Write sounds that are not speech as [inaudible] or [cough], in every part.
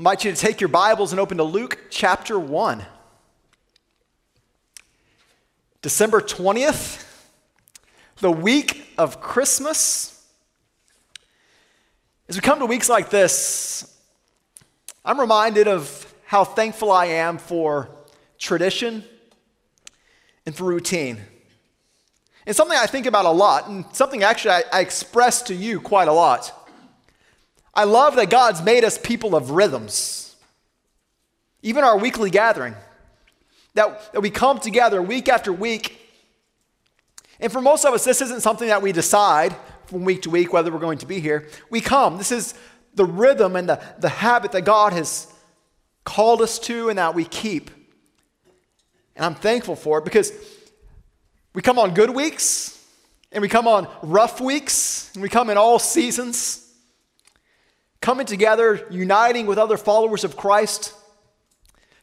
invite you to take your Bibles and open to Luke chapter 1. December 20th, the week of Christmas. As we come to weeks like this, I'm reminded of how thankful I am for tradition and for routine. And something I think about a lot, and something actually I, I express to you quite a lot. I love that God's made us people of rhythms. Even our weekly gathering, that, that we come together week after week. And for most of us, this isn't something that we decide from week to week whether we're going to be here. We come. This is the rhythm and the, the habit that God has called us to and that we keep. And I'm thankful for it because we come on good weeks and we come on rough weeks and we come in all seasons coming together, uniting with other followers of Christ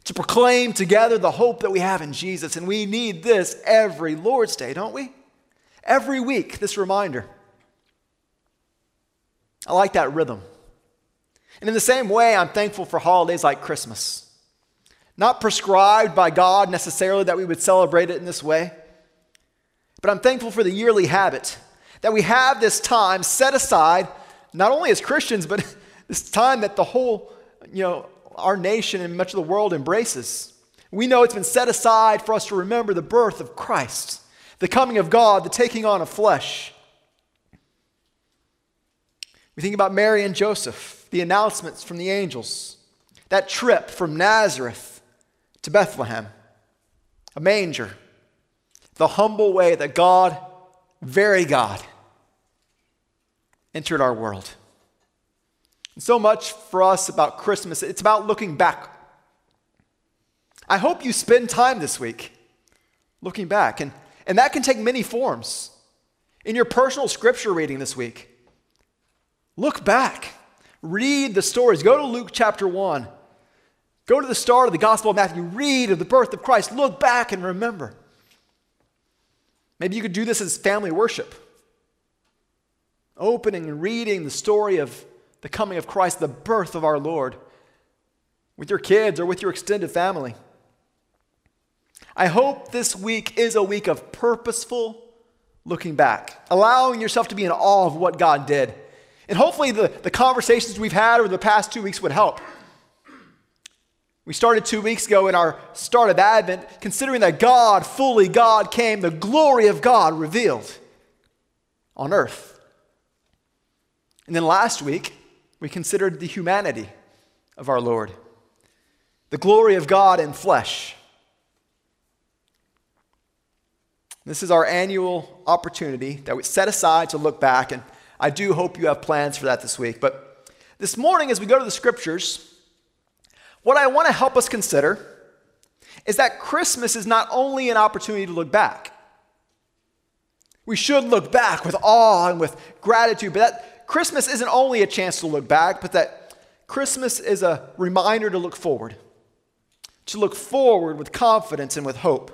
to proclaim together the hope that we have in Jesus. And we need this every Lord's Day, don't we? Every week, this reminder. I like that rhythm. And in the same way, I'm thankful for holidays like Christmas. Not prescribed by God necessarily that we would celebrate it in this way, but I'm thankful for the yearly habit that we have this time set aside, not only as Christians, but this time that the whole, you know, our nation and much of the world embraces. We know it's been set aside for us to remember the birth of Christ, the coming of God, the taking on of flesh. We think about Mary and Joseph, the announcements from the angels, that trip from Nazareth to Bethlehem, a manger, the humble way that God, very God, entered our world. So much for us about Christmas, it's about looking back. I hope you spend time this week looking back, and, and that can take many forms. In your personal scripture reading this week, look back, read the stories. Go to Luke chapter 1. Go to the start of the Gospel of Matthew, read of the birth of Christ, look back and remember. Maybe you could do this as family worship, opening and reading the story of the coming of Christ, the birth of our Lord, with your kids or with your extended family. I hope this week is a week of purposeful looking back, allowing yourself to be in awe of what God did. And hopefully, the, the conversations we've had over the past two weeks would help. We started two weeks ago in our start of Advent, considering that God, fully God, came, the glory of God revealed on earth. And then last week, we considered the humanity of our Lord, the glory of God in flesh. This is our annual opportunity that we set aside to look back, and I do hope you have plans for that this week. But this morning, as we go to the scriptures, what I want to help us consider is that Christmas is not only an opportunity to look back. We should look back with awe and with gratitude, but that Christmas isn't only a chance to look back, but that Christmas is a reminder to look forward, to look forward with confidence and with hope.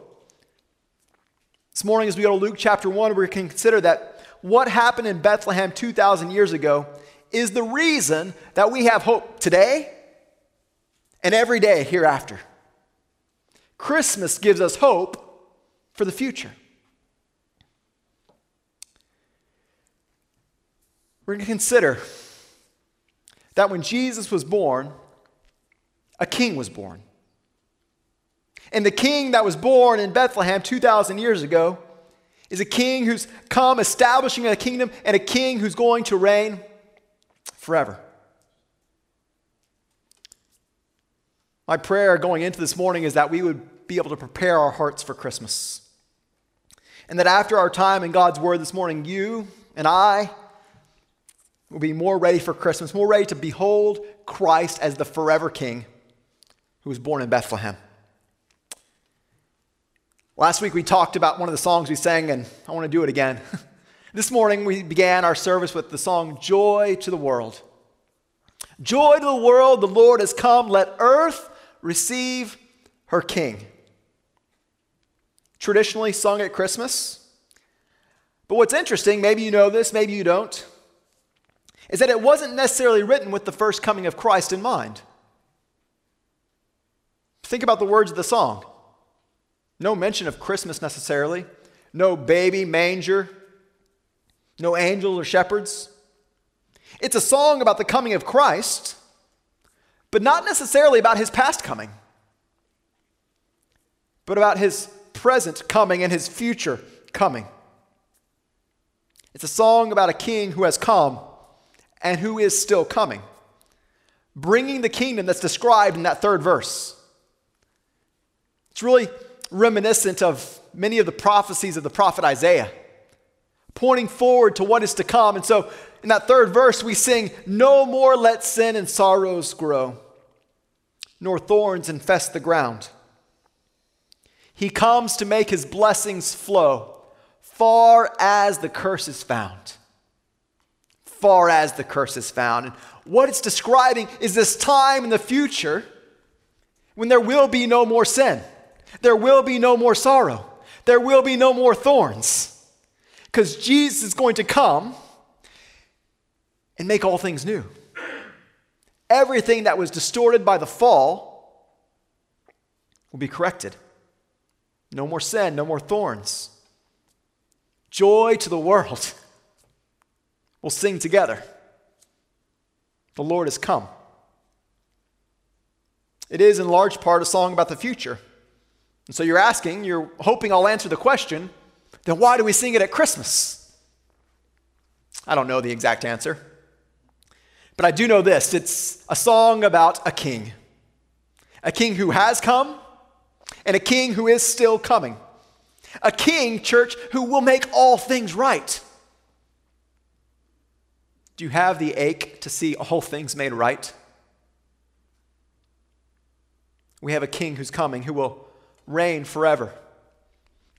This morning, as we go to Luke chapter 1, we can consider that what happened in Bethlehem 2,000 years ago is the reason that we have hope today and every day hereafter. Christmas gives us hope for the future. We're going to consider that when Jesus was born, a king was born. And the king that was born in Bethlehem 2,000 years ago is a king who's come establishing a kingdom and a king who's going to reign forever. My prayer going into this morning is that we would be able to prepare our hearts for Christmas. And that after our time in God's Word this morning, you and I will be more ready for Christmas, more ready to behold Christ as the forever King who was born in Bethlehem. Last week we talked about one of the songs we sang, and I want to do it again. [laughs] this morning we began our service with the song Joy to the World. Joy to the world, the Lord has come. Let earth receive her King. Traditionally sung at Christmas. But what's interesting, maybe you know this, maybe you don't is that it wasn't necessarily written with the first coming of Christ in mind. Think about the words of the song. No mention of Christmas necessarily, no baby, manger, no angels or shepherds. It's a song about the coming of Christ, but not necessarily about his past coming, but about his present coming and his future coming. It's a song about a king who has come and who is still coming, bringing the kingdom that's described in that third verse. It's really reminiscent of many of the prophecies of the prophet Isaiah, pointing forward to what is to come. And so in that third verse, we sing, No more let sin and sorrows grow, nor thorns infest the ground. He comes to make his blessings flow far as the curse is found. Far as the curse is found. And what it's describing is this time in the future when there will be no more sin, there will be no more sorrow, there will be no more thorns. Because Jesus is going to come and make all things new. Everything that was distorted by the fall will be corrected. No more sin, no more thorns. Joy to the world. [laughs] We'll sing together. The Lord has come. It is in large part a song about the future. And so you're asking, you're hoping I'll answer the question, then why do we sing it at Christmas? I don't know the exact answer. But I do know this it's a song about a king. A king who has come and a king who is still coming. A king, church, who will make all things right. Do you have the ache to see all things made right? We have a king who's coming who will reign forever.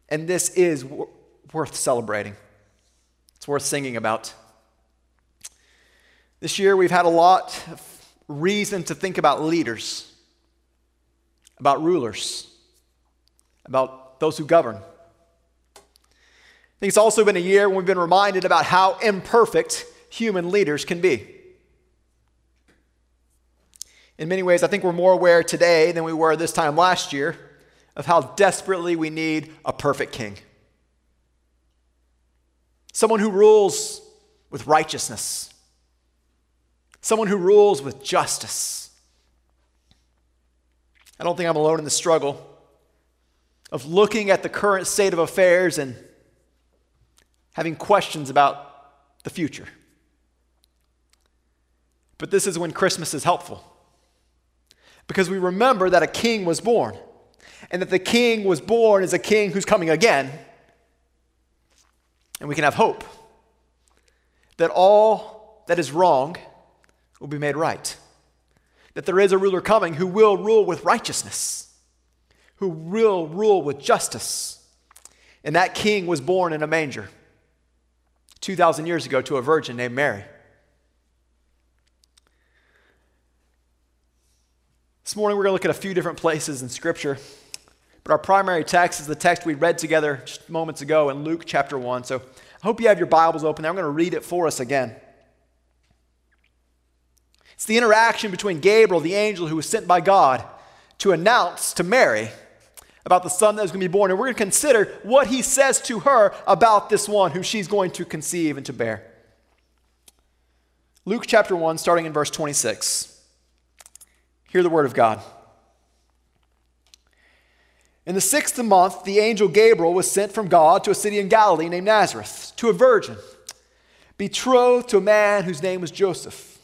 And this is w- worth celebrating. It's worth singing about. This year, we've had a lot of reason to think about leaders, about rulers, about those who govern. I think it's also been a year when we've been reminded about how imperfect human leaders can be. In many ways, I think we're more aware today than we were this time last year of how desperately we need a perfect king. Someone who rules with righteousness, someone who rules with justice. I don't think I'm alone in the struggle of looking at the current state of affairs and having questions about the future. But this is when Christmas is helpful because we remember that a king was born and that the king was born is a king who's coming again. And we can have hope that all that is wrong will be made right. That there is a ruler coming who will rule with righteousness, who will rule with justice. And that king was born in a manger 2,000 years ago to a virgin named Mary. This morning, we're going to look at a few different places in Scripture but our primary text is the text we read together just moments ago in Luke chapter 1. So I hope you have your Bibles open. I'm going to read it for us again. It's the interaction between Gabriel, the angel who was sent by God to announce to Mary about the son that was going to be born. And we're going to consider what he says to her about this one who she's going to conceive and to bear. Luke chapter 1, starting in verse 26. Hear the word of God. In the sixth month, the angel Gabriel was sent from God to a city in Galilee named Nazareth, to a virgin, betrothed to a man whose name was Joseph,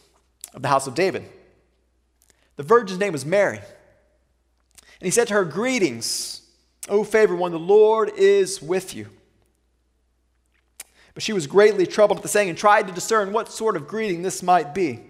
of the house of David. The virgin's name was Mary. And he said to her, Greetings, O favored one, the Lord is with you. But she was greatly troubled at the saying and tried to discern what sort of greeting this might be.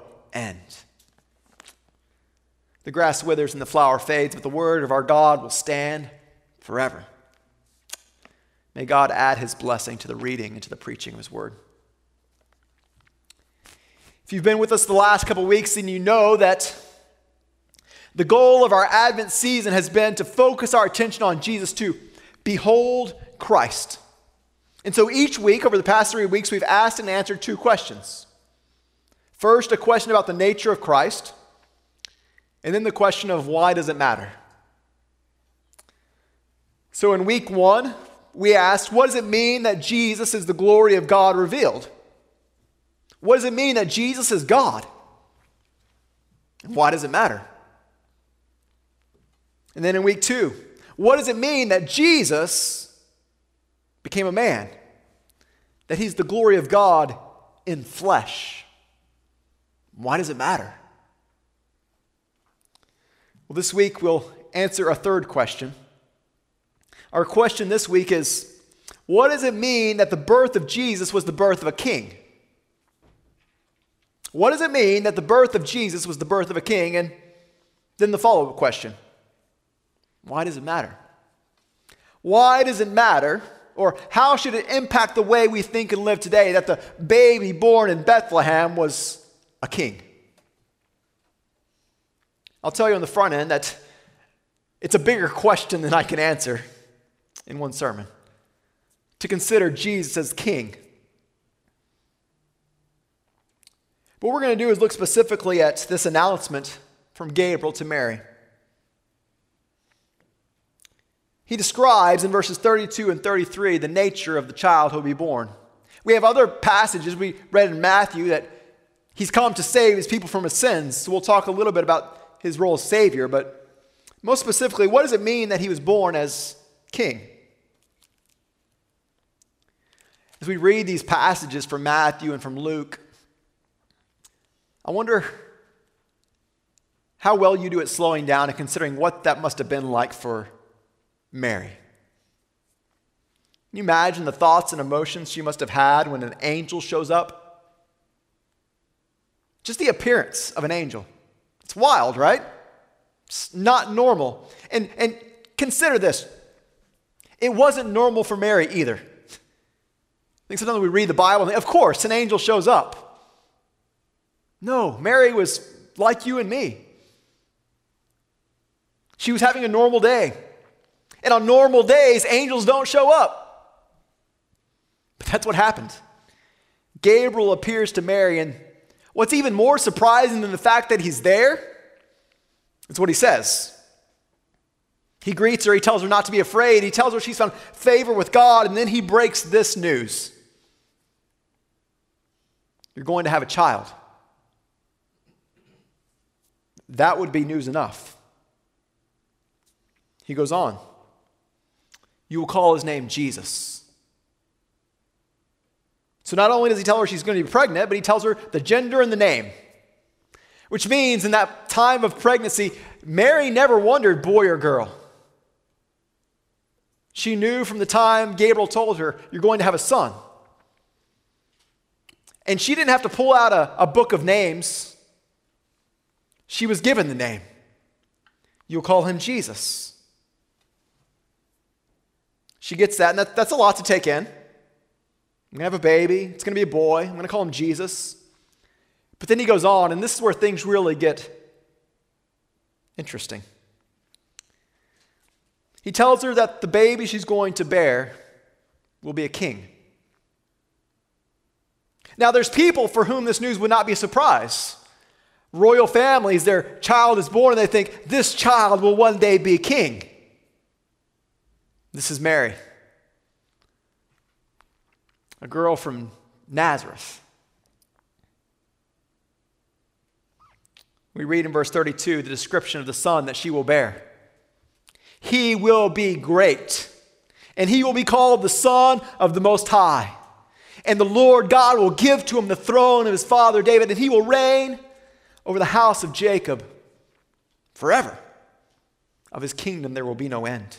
end. The grass withers and the flower fades, but the word of our God will stand forever. May God add his blessing to the reading and to the preaching of his word. If you've been with us the last couple weeks, then you know that the goal of our Advent season has been to focus our attention on Jesus, to behold Christ. And so each week, over the past three weeks, we've asked and answered two questions. First, a question about the nature of Christ, and then the question of why does it matter? So in week one, we asked, what does it mean that Jesus is the glory of God revealed? What does it mean that Jesus is God? And why does it matter? And then in week two, what does it mean that Jesus became a man? That he's the glory of God in flesh? Why does it matter? Well, this week we'll answer a third question. Our question this week is what does it mean that the birth of Jesus was the birth of a king? What does it mean that the birth of Jesus was the birth of a king? And then the follow up question why does it matter? Why does it matter? Or how should it impact the way we think and live today that the baby born in Bethlehem was a king? I'll tell you on the front end that it's a bigger question than I can answer in one sermon. To consider Jesus as king. What we're going to do is look specifically at this announcement from Gabriel to Mary. He describes in verses 32 and 33 the nature of the child who will be born. We have other passages we read in Matthew that he's come to save his people from his sins. So we'll talk a little bit about his role as Savior, but most specifically, what does it mean that he was born as king? As we read these passages from Matthew and from Luke, I wonder how well you do at slowing down and considering what that must have been like for Mary. Can you imagine the thoughts and emotions she must have had when an angel shows up? Just the appearance of an angel. It's wild, right? It's not normal. And, and consider this it wasn't normal for Mary either. I think sometimes we read the Bible and of course, an angel shows up. No, Mary was like you and me. She was having a normal day. And on normal days, angels don't show up. But that's what happened. Gabriel appears to Mary, and what's even more surprising than the fact that he's there is what he says. He greets her, he tells her not to be afraid, he tells her she's found favor with God, and then he breaks this news You're going to have a child. That would be news enough. He goes on. You will call his name Jesus. So not only does he tell her she's going to be pregnant, but he tells her the gender and the name. Which means in that time of pregnancy, Mary never wondered boy or girl. She knew from the time Gabriel told her, You're going to have a son. And she didn't have to pull out a, a book of names, she was given the name. You'll call him Jesus. She gets that, and that, that's a lot to take in. I'm going to have a baby. It's going to be a boy. I'm going to call him Jesus. But then he goes on, and this is where things really get interesting. He tells her that the baby she's going to bear will be a king. Now, there's people for whom this news would not be a surprise. Royal families, their child is born, and they think, this child will one day be king. This is Mary, a girl from Nazareth. We read in verse 32 the description of the son that she will bear. He will be great, and he will be called the Son of the Most High. And the Lord God will give to him the throne of his father David, and he will reign over the house of Jacob forever. Of his kingdom there will be no end.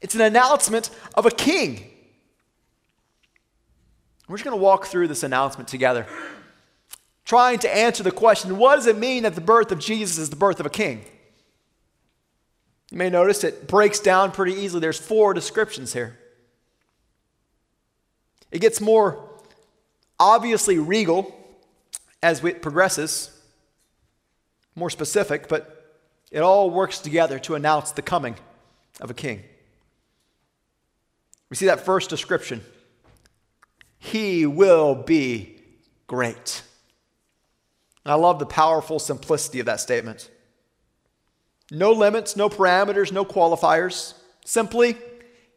It's an announcement of a king. We're just going to walk through this announcement together. trying to answer the question what does it mean that the birth of Jesus is the birth of a king? You may notice it breaks down pretty easily. There's four descriptions here. It gets more obviously regal as it progresses, more specific, but it all works together to announce the coming of a king. We see that first description. He will be great. And I love the powerful simplicity of that statement. No limits, no parameters, no qualifiers. Simply,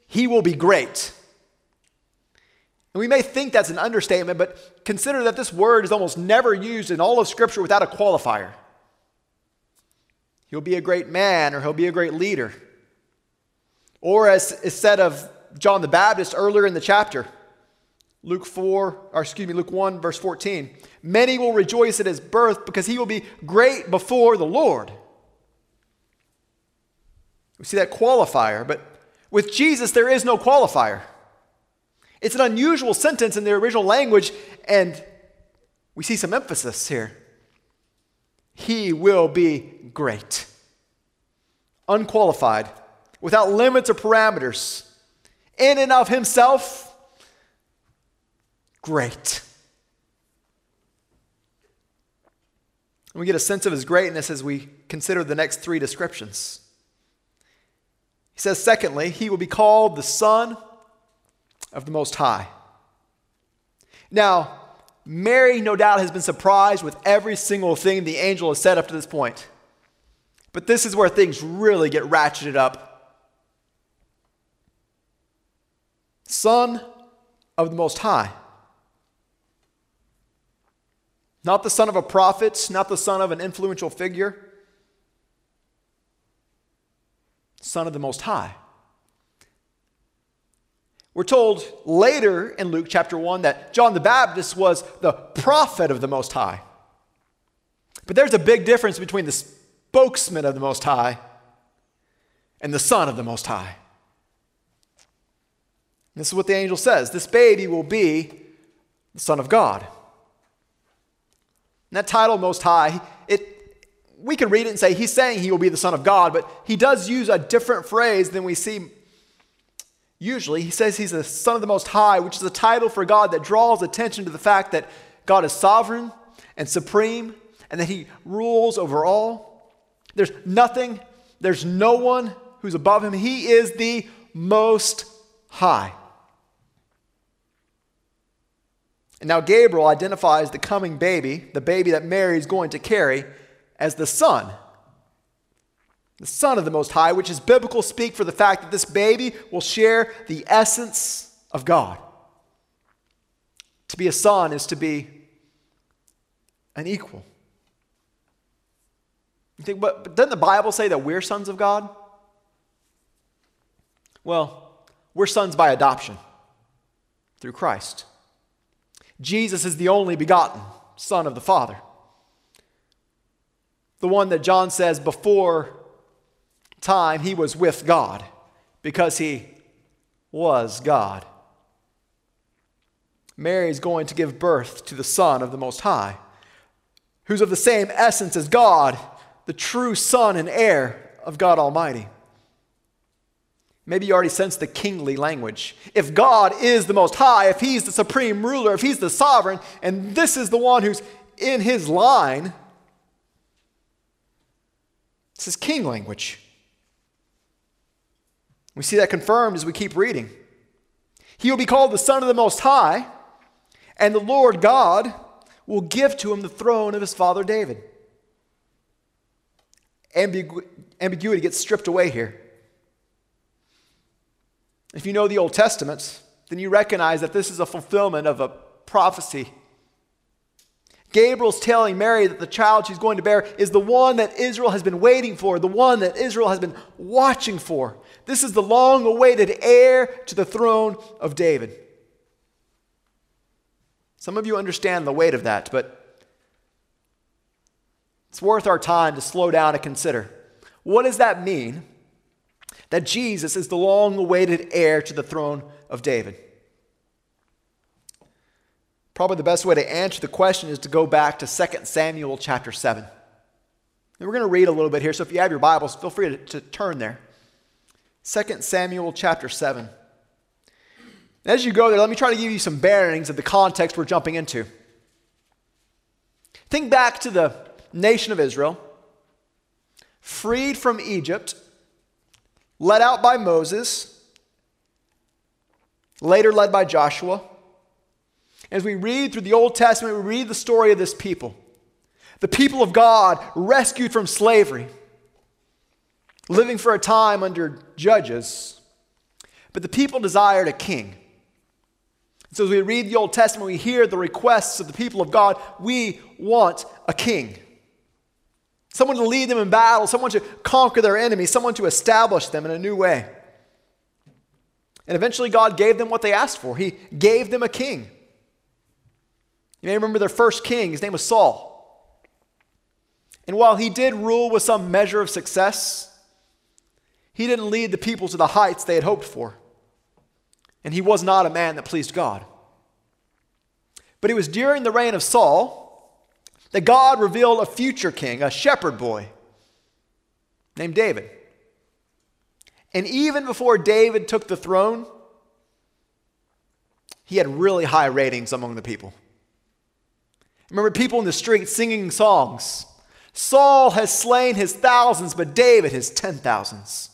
he will be great. And we may think that's an understatement, but consider that this word is almost never used in all of Scripture without a qualifier. He'll be a great man, or he'll be a great leader. Or, as is said of John the Baptist earlier in the chapter. Luke 4, or excuse me, Luke 1, verse 14. Many will rejoice at his birth because he will be great before the Lord. We see that qualifier, but with Jesus, there is no qualifier. It's an unusual sentence in the original language, and we see some emphasis here. He will be great, unqualified, without limits or parameters in and of himself, great. And we get a sense of his greatness as we consider the next three descriptions. He says, secondly, he will be called the Son of the Most High. Now, Mary, no doubt, has been surprised with every single thing the angel has said up to this point. But this is where things really get ratcheted up Son of the Most High. Not the son of a prophet, not the son of an influential figure. Son of the Most High. We're told later in Luke chapter 1 that John the Baptist was the prophet of the Most High. But there's a big difference between the spokesman of the Most High and the Son of the Most High. This is what the angel says this baby will be the Son of God. And that title, Most High, it, we can read it and say he's saying he will be the Son of God, but he does use a different phrase than we see usually. He says he's the Son of the Most High, which is a title for God that draws attention to the fact that God is sovereign and supreme and that he rules over all. There's nothing, there's no one who's above him. He is the Most High. And now Gabriel identifies the coming baby, the baby that Mary is going to carry, as the Son. The Son of the Most High, which is biblical speak for the fact that this baby will share the essence of God. To be a son is to be an equal. You think, but, but doesn't the Bible say that we're sons of God? Well, we're sons by adoption through Christ. Jesus is the only begotten Son of the Father. The one that John says before time he was with God because he was God. Mary is going to give birth to the Son of the Most High, who's of the same essence as God, the true Son and heir of God Almighty. Maybe you already sense the kingly language. If God is the most high, if he's the supreme ruler, if he's the sovereign, and this is the one who's in his line, this is king language. We see that confirmed as we keep reading. He will be called the Son of the Most High, and the Lord God will give to him the throne of his father David. Ambigu- ambiguity gets stripped away here. If you know the Old Testament, then you recognize that this is a fulfillment of a prophecy. Gabriel's telling Mary that the child she's going to bear is the one that Israel has been waiting for, the one that Israel has been watching for. This is the long awaited heir to the throne of David. Some of you understand the weight of that, but it's worth our time to slow down and consider. What does that mean that Jesus is the long awaited heir to the throne of David. probably the best way to answer the question is to go back to 2 Samuel chapter 7. And we're going to read a little bit here, so if you have your Bibles, feel free to, to turn there. 2 Samuel chapter 7. As you go there, let me try to give you some bearings of the context we're jumping into. Think back to the nation of Israel, freed from Egypt, led out by Moses, later led by Joshua. As we read through the Old Testament, we read the story of this people. The people of God rescued from slavery, living for a time under judges. But the people desired a king. So, as we read the Old Testament, we hear the requests of the people of God. We want a king. Someone to lead them in battle, someone to conquer their enemies, someone to establish them in a new way. And eventually, God gave them what they asked for. He gave them a king. You may remember their first king, his name was Saul. And while he did rule with some measure of success, he didn't lead the people to the heights they had hoped for and he was not a man that pleased God. But it was during the reign of Saul that God revealed a future king, a shepherd boy named David. And even before David took the throne, he had really high ratings among the people. Remember people in the street singing songs. Saul has slain his thousands, but David his ten thousands.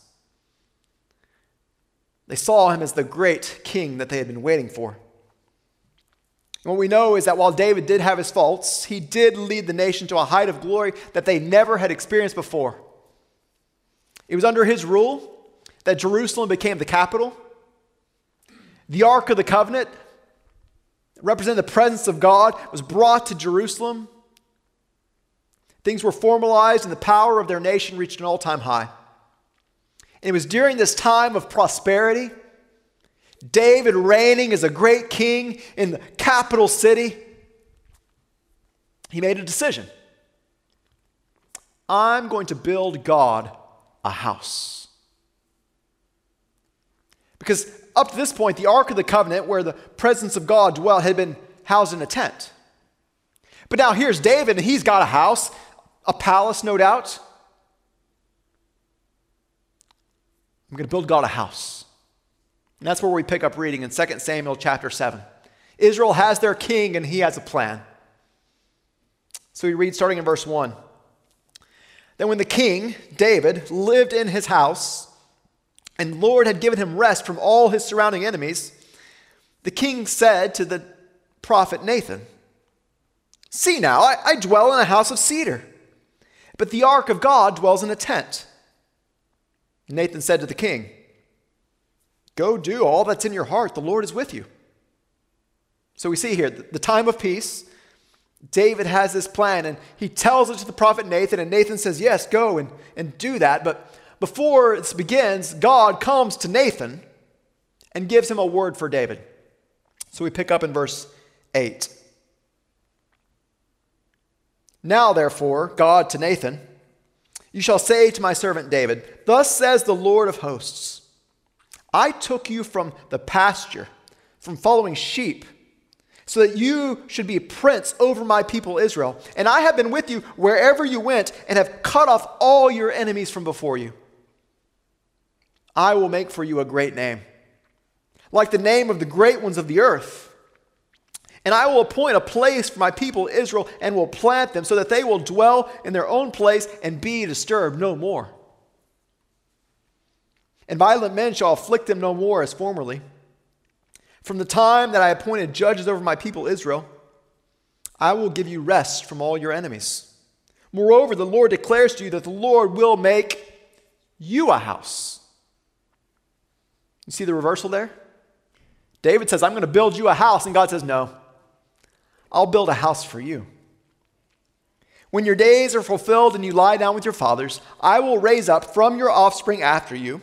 They saw him as the great king that they had been waiting for. What we know is that while David did have his faults, he did lead the nation to a height of glory that they never had experienced before. It was under his rule that Jerusalem became the capital. The Ark of the Covenant, representing the presence of God, was brought to Jerusalem. Things were formalized, and the power of their nation reached an all time high. And it was during this time of prosperity, David reigning as a great king in the capital city, he made a decision. I'm going to build God a house. Because up to this point, the Ark of the Covenant, where the presence of God dwelt, had been housed in a tent. But now here's David, and he's got a house, a palace, no doubt. I'm going to build God a house. And that's where we pick up reading in 2 Samuel chapter 7. Israel has their king and he has a plan. So we read starting in verse 1. Then when the king, David, lived in his house, and Lord had given him rest from all his surrounding enemies, the king said to the prophet Nathan, See now, I, I dwell in a house of cedar, but the ark of God dwells in a tent. Nathan said to the king, Go do all that's in your heart. The Lord is with you. So we see here the time of peace. David has this plan and he tells it to the prophet Nathan, and Nathan says, Yes, go and, and do that. But before this begins, God comes to Nathan and gives him a word for David. So we pick up in verse 8. Now, therefore, God to Nathan, you shall say to my servant David, Thus says the Lord of hosts I took you from the pasture, from following sheep, so that you should be prince over my people Israel. And I have been with you wherever you went, and have cut off all your enemies from before you. I will make for you a great name, like the name of the great ones of the earth. And I will appoint a place for my people Israel and will plant them so that they will dwell in their own place and be disturbed no more. And violent men shall afflict them no more as formerly. From the time that I appointed judges over my people Israel, I will give you rest from all your enemies. Moreover, the Lord declares to you that the Lord will make you a house. You see the reversal there? David says, I'm going to build you a house, and God says, No. I'll build a house for you. When your days are fulfilled and you lie down with your fathers, I will raise up from your offspring after you,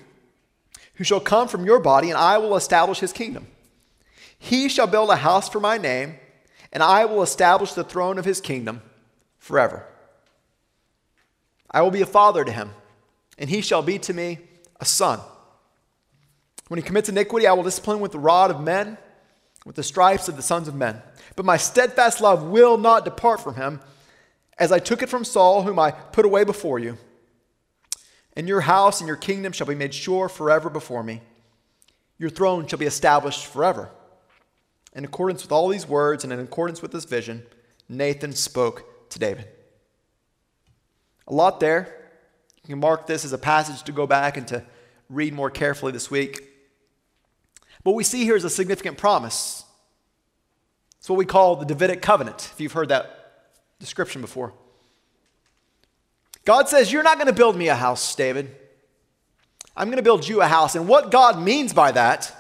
who shall come from your body, and I will establish his kingdom. He shall build a house for my name, and I will establish the throne of his kingdom forever. I will be a father to him, and he shall be to me a son. When he commits iniquity, I will discipline with the rod of men with the stripes of the sons of men. But my steadfast love will not depart from him, as I took it from Saul, whom I put away before you. And your house and your kingdom shall be made sure forever before me. Your throne shall be established forever. In accordance with all these words and in accordance with this vision, Nathan spoke to David. A lot there. You can mark this as a passage to go back and to read more carefully this week. What we see here is a significant promise. It's what we call the Davidic covenant, if you've heard that description before. God says, You're not going to build me a house, David. I'm going to build you a house. And what God means by that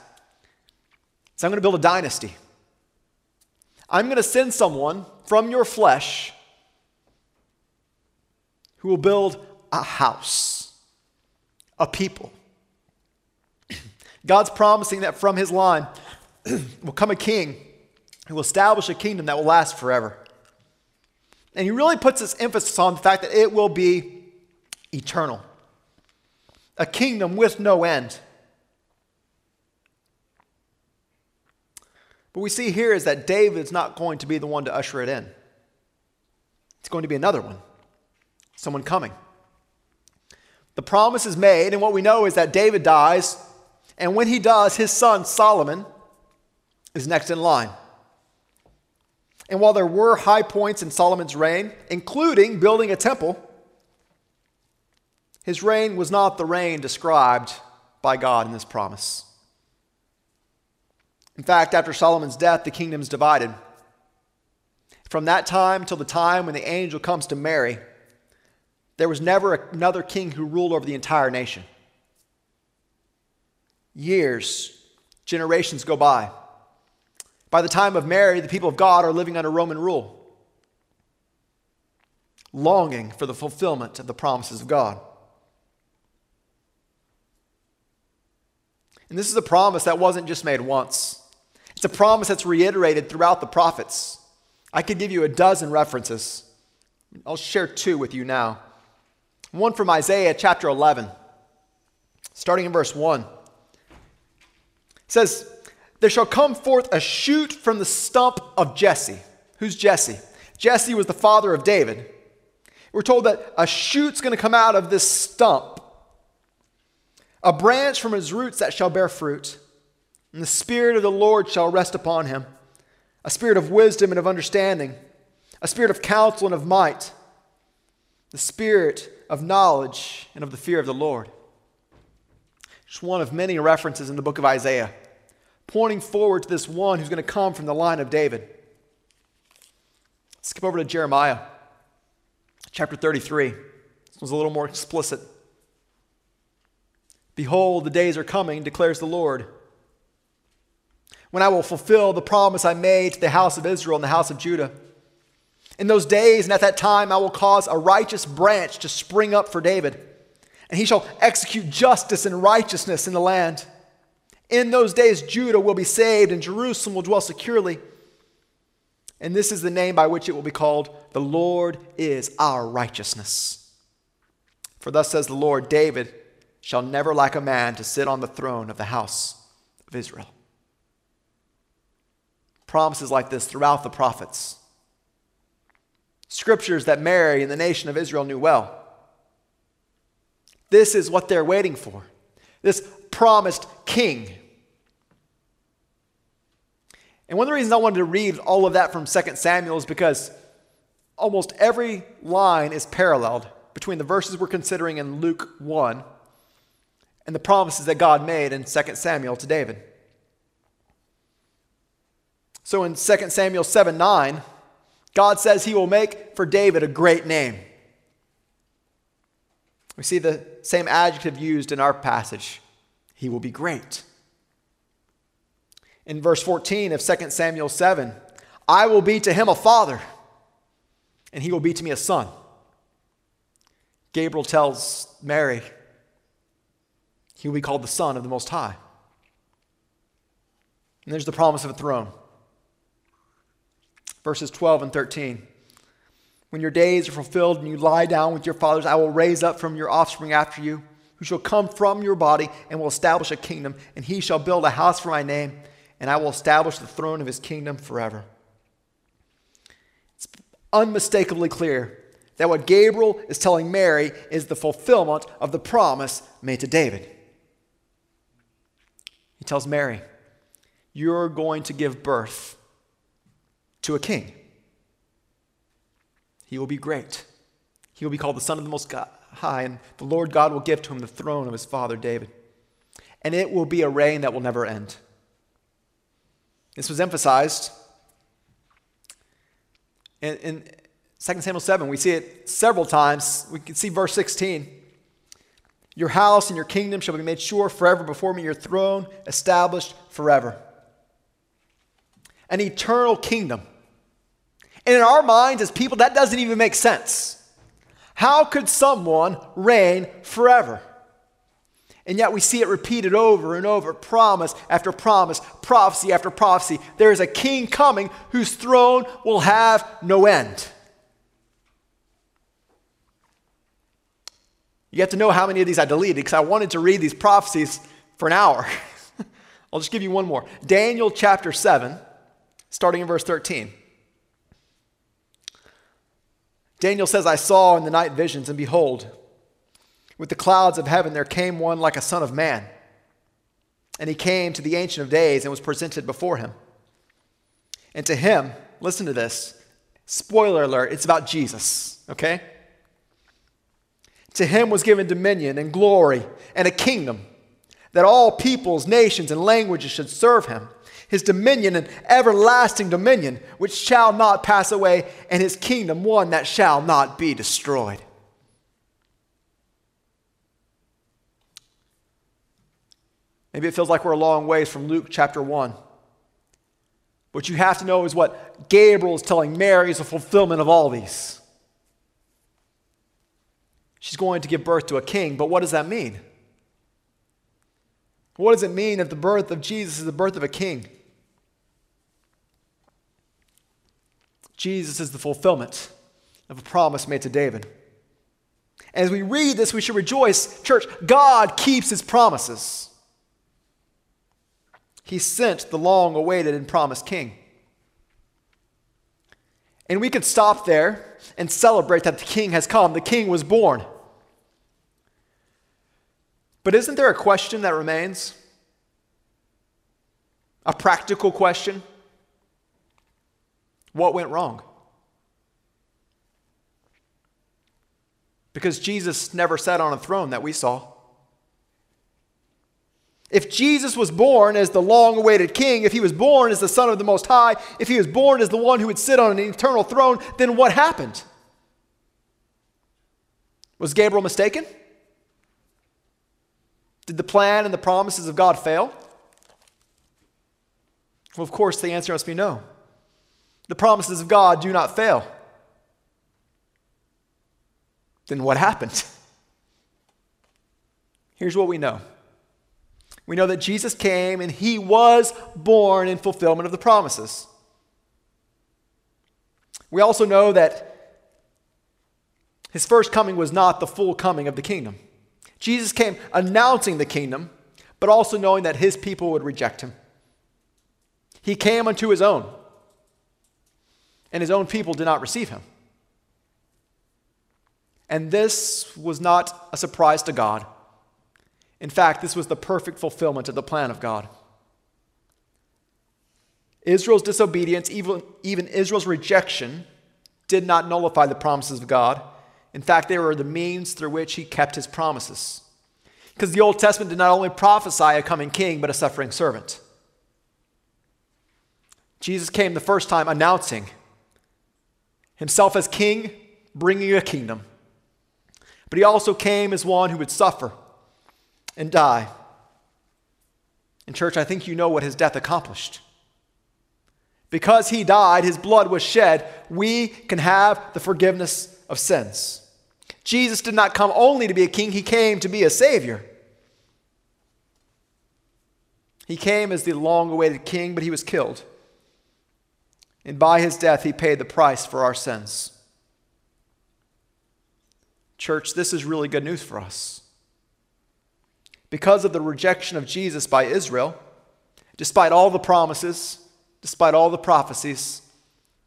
is I'm going to build a dynasty. I'm going to send someone from your flesh who will build a house, a people. [clears throat] God's promising that from his line [clears throat] will come a king who will establish a kingdom that will last forever. And he really puts this emphasis on the fact that it will be eternal, a kingdom with no end. What we see here is that David's not going to be the one to usher it in. It's going to be another one, someone coming. The promise is made, and what we know is that David dies, and when he does, his son Solomon is next in line. And while there were high points in Solomon's reign, including building a temple, his reign was not the reign described by God in this promise. In fact, after Solomon's death, the kingdom's divided. From that time till the time when the angel comes to Mary, there was never another king who ruled over the entire nation. Years, generations go by. By the time of Mary, the people of God are living under Roman rule, longing for the fulfillment of the promises of God. And this is a promise that wasn't just made once, it's a promise that's reiterated throughout the prophets. I could give you a dozen references. I'll share two with you now. One from Isaiah chapter 11, starting in verse 1. It says, there shall come forth a shoot from the stump of Jesse. Who's Jesse? Jesse was the father of David. We're told that a shoot's going to come out of this stump, a branch from his roots that shall bear fruit. And the Spirit of the Lord shall rest upon him a spirit of wisdom and of understanding, a spirit of counsel and of might, the spirit of knowledge and of the fear of the Lord. Just one of many references in the book of Isaiah pointing forward to this one who's going to come from the line of David. Skip over to Jeremiah chapter 33. This was a little more explicit. Behold, the days are coming, declares the Lord, when I will fulfill the promise I made to the house of Israel and the house of Judah. In those days and at that time, I will cause a righteous branch to spring up for David, and he shall execute justice and righteousness in the land. In those days, Judah will be saved and Jerusalem will dwell securely. And this is the name by which it will be called The Lord is our righteousness. For thus says the Lord David shall never lack a man to sit on the throne of the house of Israel. Promises like this throughout the prophets. Scriptures that Mary and the nation of Israel knew well. This is what they're waiting for. This promised king. And one of the reasons I wanted to read all of that from 2 Samuel is because almost every line is paralleled between the verses we're considering in Luke 1 and the promises that God made in 2 Samuel to David. So in 2 Samuel 7 9, God says he will make for David a great name. We see the same adjective used in our passage. He will be great in verse 14 of 2 Samuel 7 I will be to him a father, and he will be to me a son. Gabriel tells Mary he will be called the Son of the Most High. And there's the promise of a throne. Verses 12 and 13. When your days are fulfilled and you lie down with your fathers, I will raise up from your offspring after you, who shall come from your body and will establish a kingdom, and he shall build a house for my name and I will establish the throne of his kingdom forever. It's unmistakably clear that what Gabriel is telling Mary is the fulfillment of the promise made to David. He tells Mary, You're going to give birth to a king. He will be great. He will be called the Son of the Most High, and the Lord God will give to him the throne of his father David. And it will be a reign that will never end. This was emphasized in, in 2 Samuel 7. We see it several times. We can see verse 16. Your house and your kingdom shall be made sure forever before me, your throne established forever. An eternal kingdom. And in our minds, as people, that doesn't even make sense. How could someone reign forever? And yet we see it repeated over and over, promise after promise, prophecy after prophecy. There is a king coming whose throne will have no end. You have to know how many of these I deleted because I wanted to read these prophecies for an hour. [laughs] I'll just give you one more. Daniel chapter 7, starting in verse 13. Daniel says, I saw in the night visions, and behold, with the clouds of heaven there came one like a son of man. And he came to the Ancient of Days and was presented before him. And to him, listen to this spoiler alert, it's about Jesus, okay? To him was given dominion and glory and a kingdom that all peoples, nations, and languages should serve him. His dominion and everlasting dominion, which shall not pass away, and his kingdom one that shall not be destroyed. Maybe it feels like we're a long ways from Luke chapter 1. What you have to know is what Gabriel is telling Mary is a fulfillment of all these. She's going to give birth to a king, but what does that mean? What does it mean if the birth of Jesus is the birth of a king? Jesus is the fulfillment of a promise made to David. As we read this, we should rejoice. Church, God keeps his promises. He sent the long awaited and promised king. And we could stop there and celebrate that the king has come. The king was born. But isn't there a question that remains? A practical question? What went wrong? Because Jesus never sat on a throne that we saw. If Jesus was born as the long awaited king, if he was born as the Son of the Most High, if he was born as the one who would sit on an eternal throne, then what happened? Was Gabriel mistaken? Did the plan and the promises of God fail? Well, of course, the answer must be no. The promises of God do not fail. Then what happened? [laughs] Here's what we know we know that Jesus came and he was born in fulfillment of the promises. We also know that his first coming was not the full coming of the kingdom. Jesus came announcing the kingdom, but also knowing that his people would reject him. He came unto his own, and his own people did not receive him. And this was not a surprise to God. In fact, this was the perfect fulfillment of the plan of God. Israel's disobedience, even, even Israel's rejection, did not nullify the promises of God. In fact, they were the means through which he kept his promises. Because the Old Testament did not only prophesy a coming king, but a suffering servant. Jesus came the first time announcing himself as king, bringing a kingdom. But he also came as one who would suffer and die. In church, I think you know what his death accomplished. Because he died, his blood was shed, we can have the forgiveness of sins. Jesus did not come only to be a king, he came to be a savior. He came as the long awaited king, but he was killed. And by his death, he paid the price for our sins. Church, this is really good news for us. Because of the rejection of Jesus by Israel, Despite all the promises, despite all the prophecies,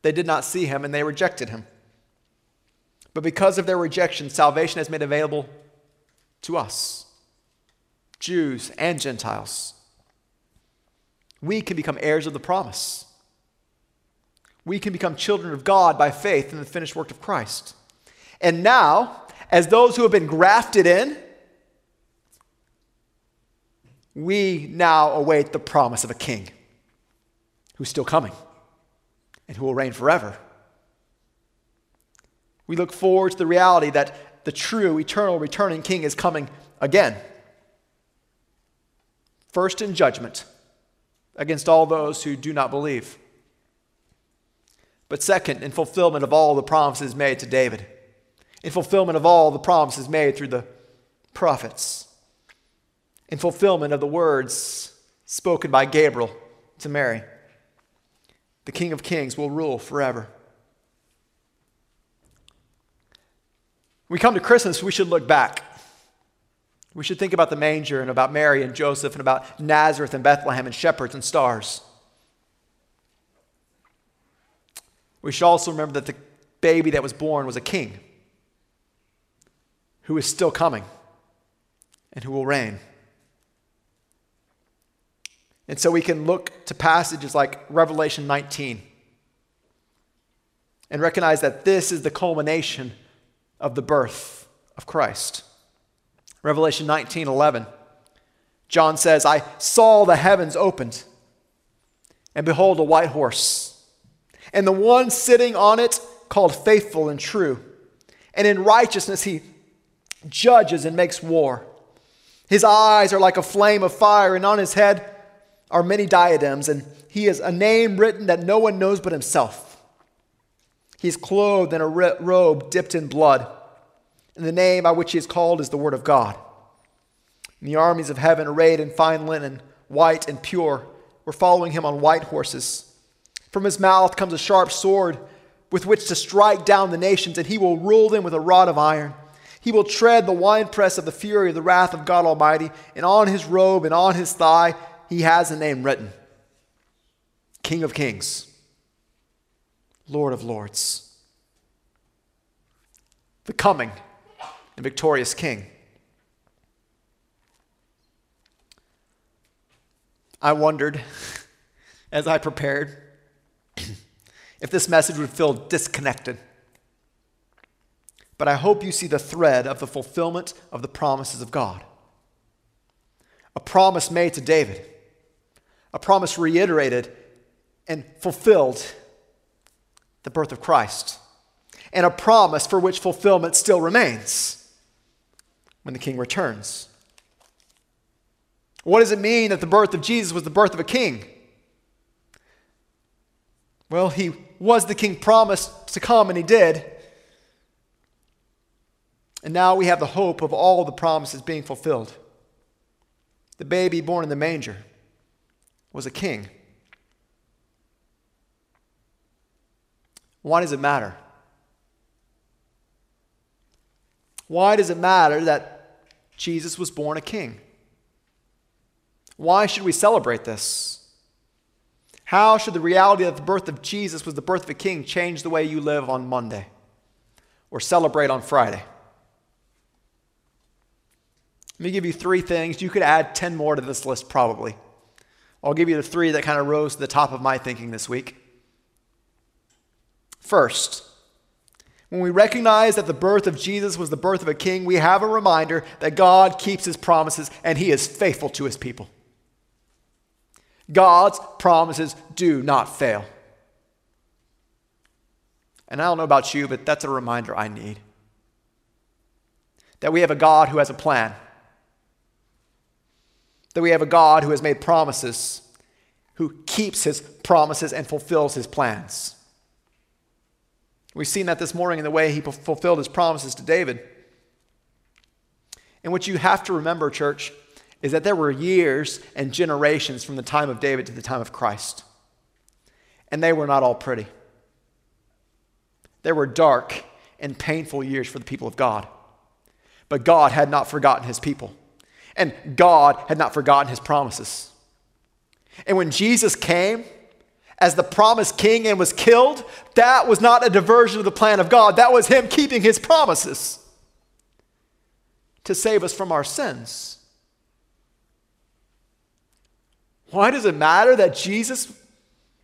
they did not see him and they rejected him. But because of their rejection, salvation has made available to us, Jews and Gentiles. We can become heirs of the promise. We can become children of God by faith in the finished work of Christ. And now, as those who have been grafted in, we now await the promise of a king who's still coming and who will reign forever. We look forward to the reality that the true, eternal, returning king is coming again. First in judgment against all those who do not believe. But second, in fulfillment of all the promises made to David, in fulfillment of all the promises made through the prophets, in fulfillment of the words spoken by Gabriel to Mary. The King of Kings will rule forever. When we come to Christmas, we should look back. We should think about the manger and about Mary and Joseph and about Nazareth and Bethlehem and shepherds and stars. We should also remember that the baby that was born was a king who is still coming and who will reign. And so we can look to passages like Revelation 19 and recognize that this is the culmination of the birth of Christ. Revelation 19 11. John says, I saw the heavens opened, and behold, a white horse and the one sitting on it called faithful and true. And in righteousness he judges and makes war. His eyes are like a flame of fire, and on his head are many diadems, and he has a name written that no one knows but himself. He is clothed in a robe dipped in blood, and the name by which he is called is the Word of God. And the armies of heaven, arrayed in fine linen, white and pure, were following him on white horses. From his mouth comes a sharp sword with which to strike down the nations, and he will rule them with a rod of iron. He will tread the winepress of the fury of the wrath of God Almighty, and on his robe and on his thigh he has a name written King of Kings, Lord of Lords, the coming and victorious King. I wondered [laughs] as I prepared [clears throat] if this message would feel disconnected. But I hope you see the thread of the fulfillment of the promises of God. A promise made to David, a promise reiterated and fulfilled the birth of Christ, and a promise for which fulfillment still remains when the king returns. What does it mean that the birth of Jesus was the birth of a king? Well, he was the king promised to come, and he did. And now we have the hope of all the promises being fulfilled. The baby born in the manger was a king. Why does it matter? Why does it matter that Jesus was born a king? Why should we celebrate this? How should the reality that the birth of Jesus was the birth of a king change the way you live on Monday or celebrate on Friday? Let me give you three things. You could add 10 more to this list, probably. I'll give you the three that kind of rose to the top of my thinking this week. First, when we recognize that the birth of Jesus was the birth of a king, we have a reminder that God keeps his promises and he is faithful to his people. God's promises do not fail. And I don't know about you, but that's a reminder I need. That we have a God who has a plan. That we have a God who has made promises, who keeps his promises and fulfills his plans. We've seen that this morning in the way he fulfilled his promises to David. And what you have to remember, church, is that there were years and generations from the time of David to the time of Christ. And they were not all pretty. There were dark and painful years for the people of God. But God had not forgotten his people, and God had not forgotten his promises. And when Jesus came as the promised king and was killed, that was not a diversion of the plan of God. That was him keeping his promises to save us from our sins. Why does it matter that Jesus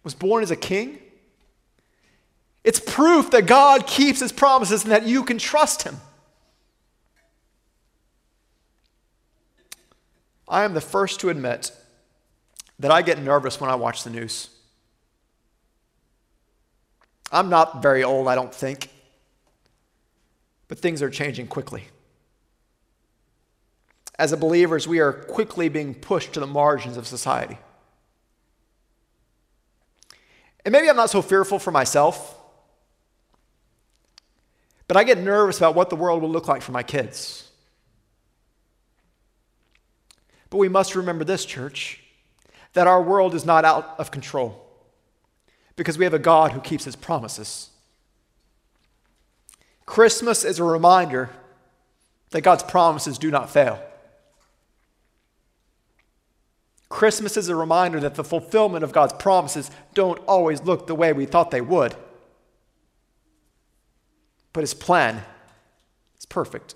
was born as a king? It's proof that God keeps his promises and that you can trust him. I am the first to admit that I get nervous when I watch the news. I'm not very old, I don't think, but things are changing quickly. As a believers, we are quickly being pushed to the margins of society. And maybe I'm not so fearful for myself but I get nervous about what the world will look like for my kids. But we must remember this, church, that our world is not out of control because we have a God who keeps his promises. Christmas is a reminder that God's promises do not fail. Christmas is a reminder that the fulfillment of God's promises don't always look the way we thought they would. But his plan is perfect.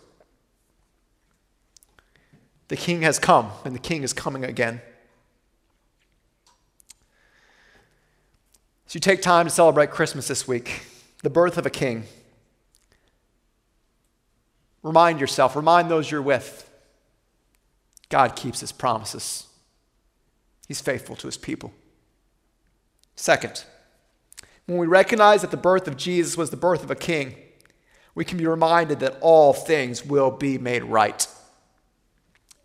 The king has come, and the king is coming again. So you take time to celebrate Christmas this week, the birth of a king. Remind yourself, remind those you're with. God keeps his promises. He's faithful to his people. Second, when we recognize that the birth of Jesus was the birth of a king, we can be reminded that all things will be made right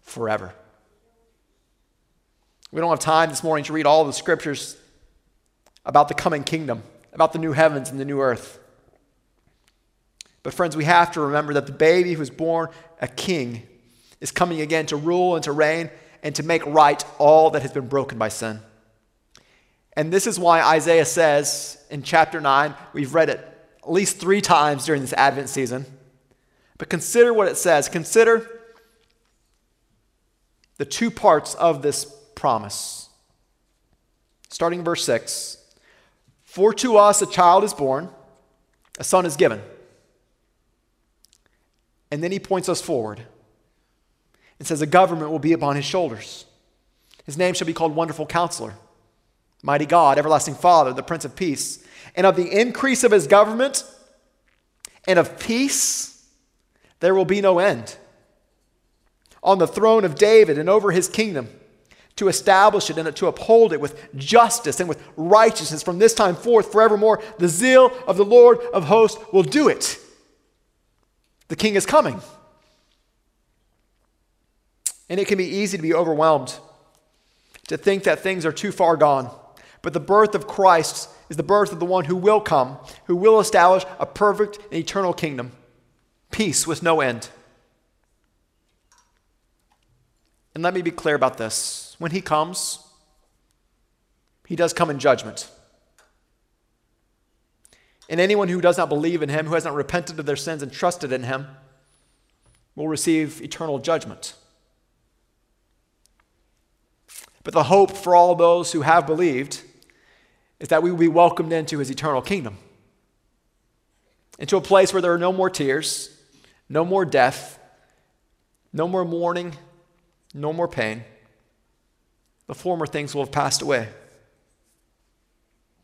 forever. We don't have time this morning to read all the scriptures about the coming kingdom, about the new heavens and the new earth. But, friends, we have to remember that the baby who was born a king is coming again to rule and to reign and to make right all that has been broken by sin. And this is why Isaiah says in chapter 9, we've read it at least three times during this Advent season. But consider what it says. Consider the two parts of this promise. Starting verse 6 For to us a child is born, a son is given. And then he points us forward and says, A government will be upon his shoulders. His name shall be called Wonderful Counselor, Mighty God, Everlasting Father, the Prince of Peace and of the increase of his government and of peace, there will be no end. On the throne of David and over his kingdom, to establish it and to uphold it with justice and with righteousness from this time forth forevermore. The zeal of the Lord of hosts will do it. The king is coming. And it can be easy to be overwhelmed, to think that things are too far gone. But the birth of Christ is the birth of the one who will come, who will establish a perfect and eternal kingdom, peace with no end. And let me be clear about this. When he comes, he does come in judgment. And anyone who does not believe in him, who has not repented of their sins and trusted in him, will receive eternal judgment. But the hope for all those who have believed is that we will be welcomed into his eternal kingdom, into a place where there are no more tears, no more death, no more mourning, no more pain. The former things will have passed away.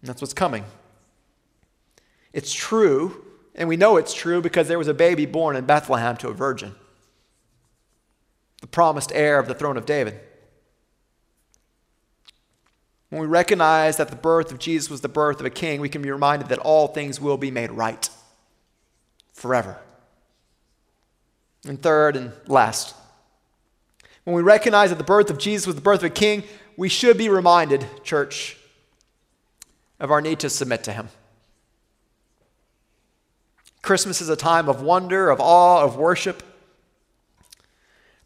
And that's what's coming. It's true, and we know it's true because there was a baby born in Bethlehem to a virgin, the promised heir of the throne of David. When we recognize that the birth of Jesus was the birth of a king, we can be reminded that all things will be made right forever. And third and last, when we recognize that the birth of Jesus was the birth of a king, we should be reminded, church, of our need to submit to him. Christmas is a time of wonder, of awe, of worship.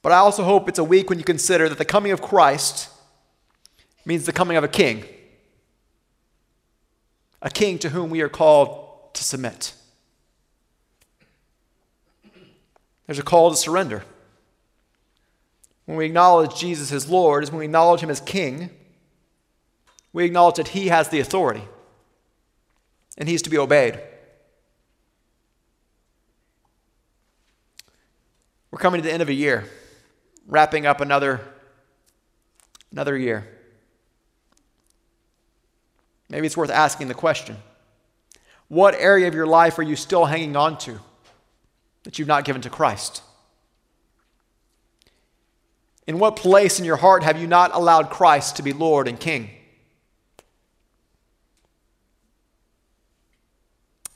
But I also hope it's a week when you consider that the coming of Christ means the coming of a king, a king to whom we are called to submit. There's a call to surrender. When we acknowledge Jesus as Lord, is when we acknowledge Him as King, We acknowledge that He has the authority and He's to be obeyed. We're coming to the end of a year, wrapping up another, another year. Maybe it's worth asking the question What area of your life are you still hanging on to that you've not given to Christ? In what place in your heart have you not allowed Christ to be Lord and King?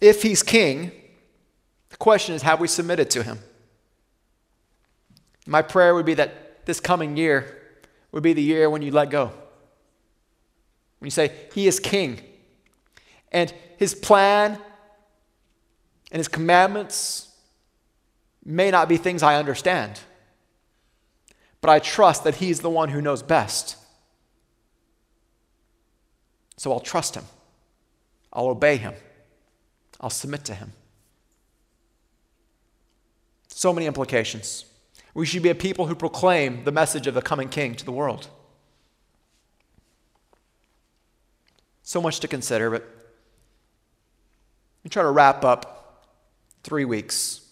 If he's king, the question is have we submitted to him? My prayer would be that this coming year would be the year when you let go. When you say, He is king. And his plan and his commandments may not be things I understand, but I trust that he's the one who knows best. So I'll trust him, I'll obey him, I'll submit to him. So many implications. We should be a people who proclaim the message of the coming king to the world. So much to consider, but let me try to wrap up three weeks.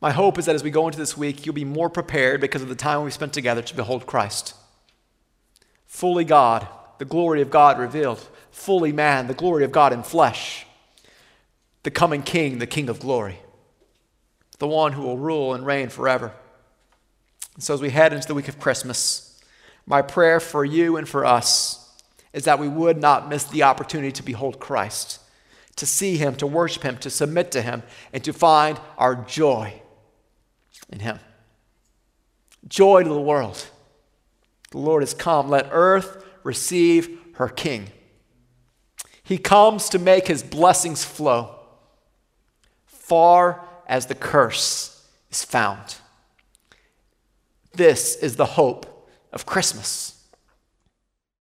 My hope is that as we go into this week, you'll be more prepared because of the time we've spent together to behold Christ. Fully God, the glory of God revealed. Fully man, the glory of God in flesh. The coming King, the King of glory. The one who will rule and reign forever. And so as we head into the week of Christmas, my prayer for you and for us is that we would not miss the opportunity to behold Christ, to see Him, to worship Him, to submit to Him, and to find our joy in Him. Joy to the world. The Lord has come. Let earth receive her King. He comes to make His blessings flow far as the curse is found. This is the hope of Christmas.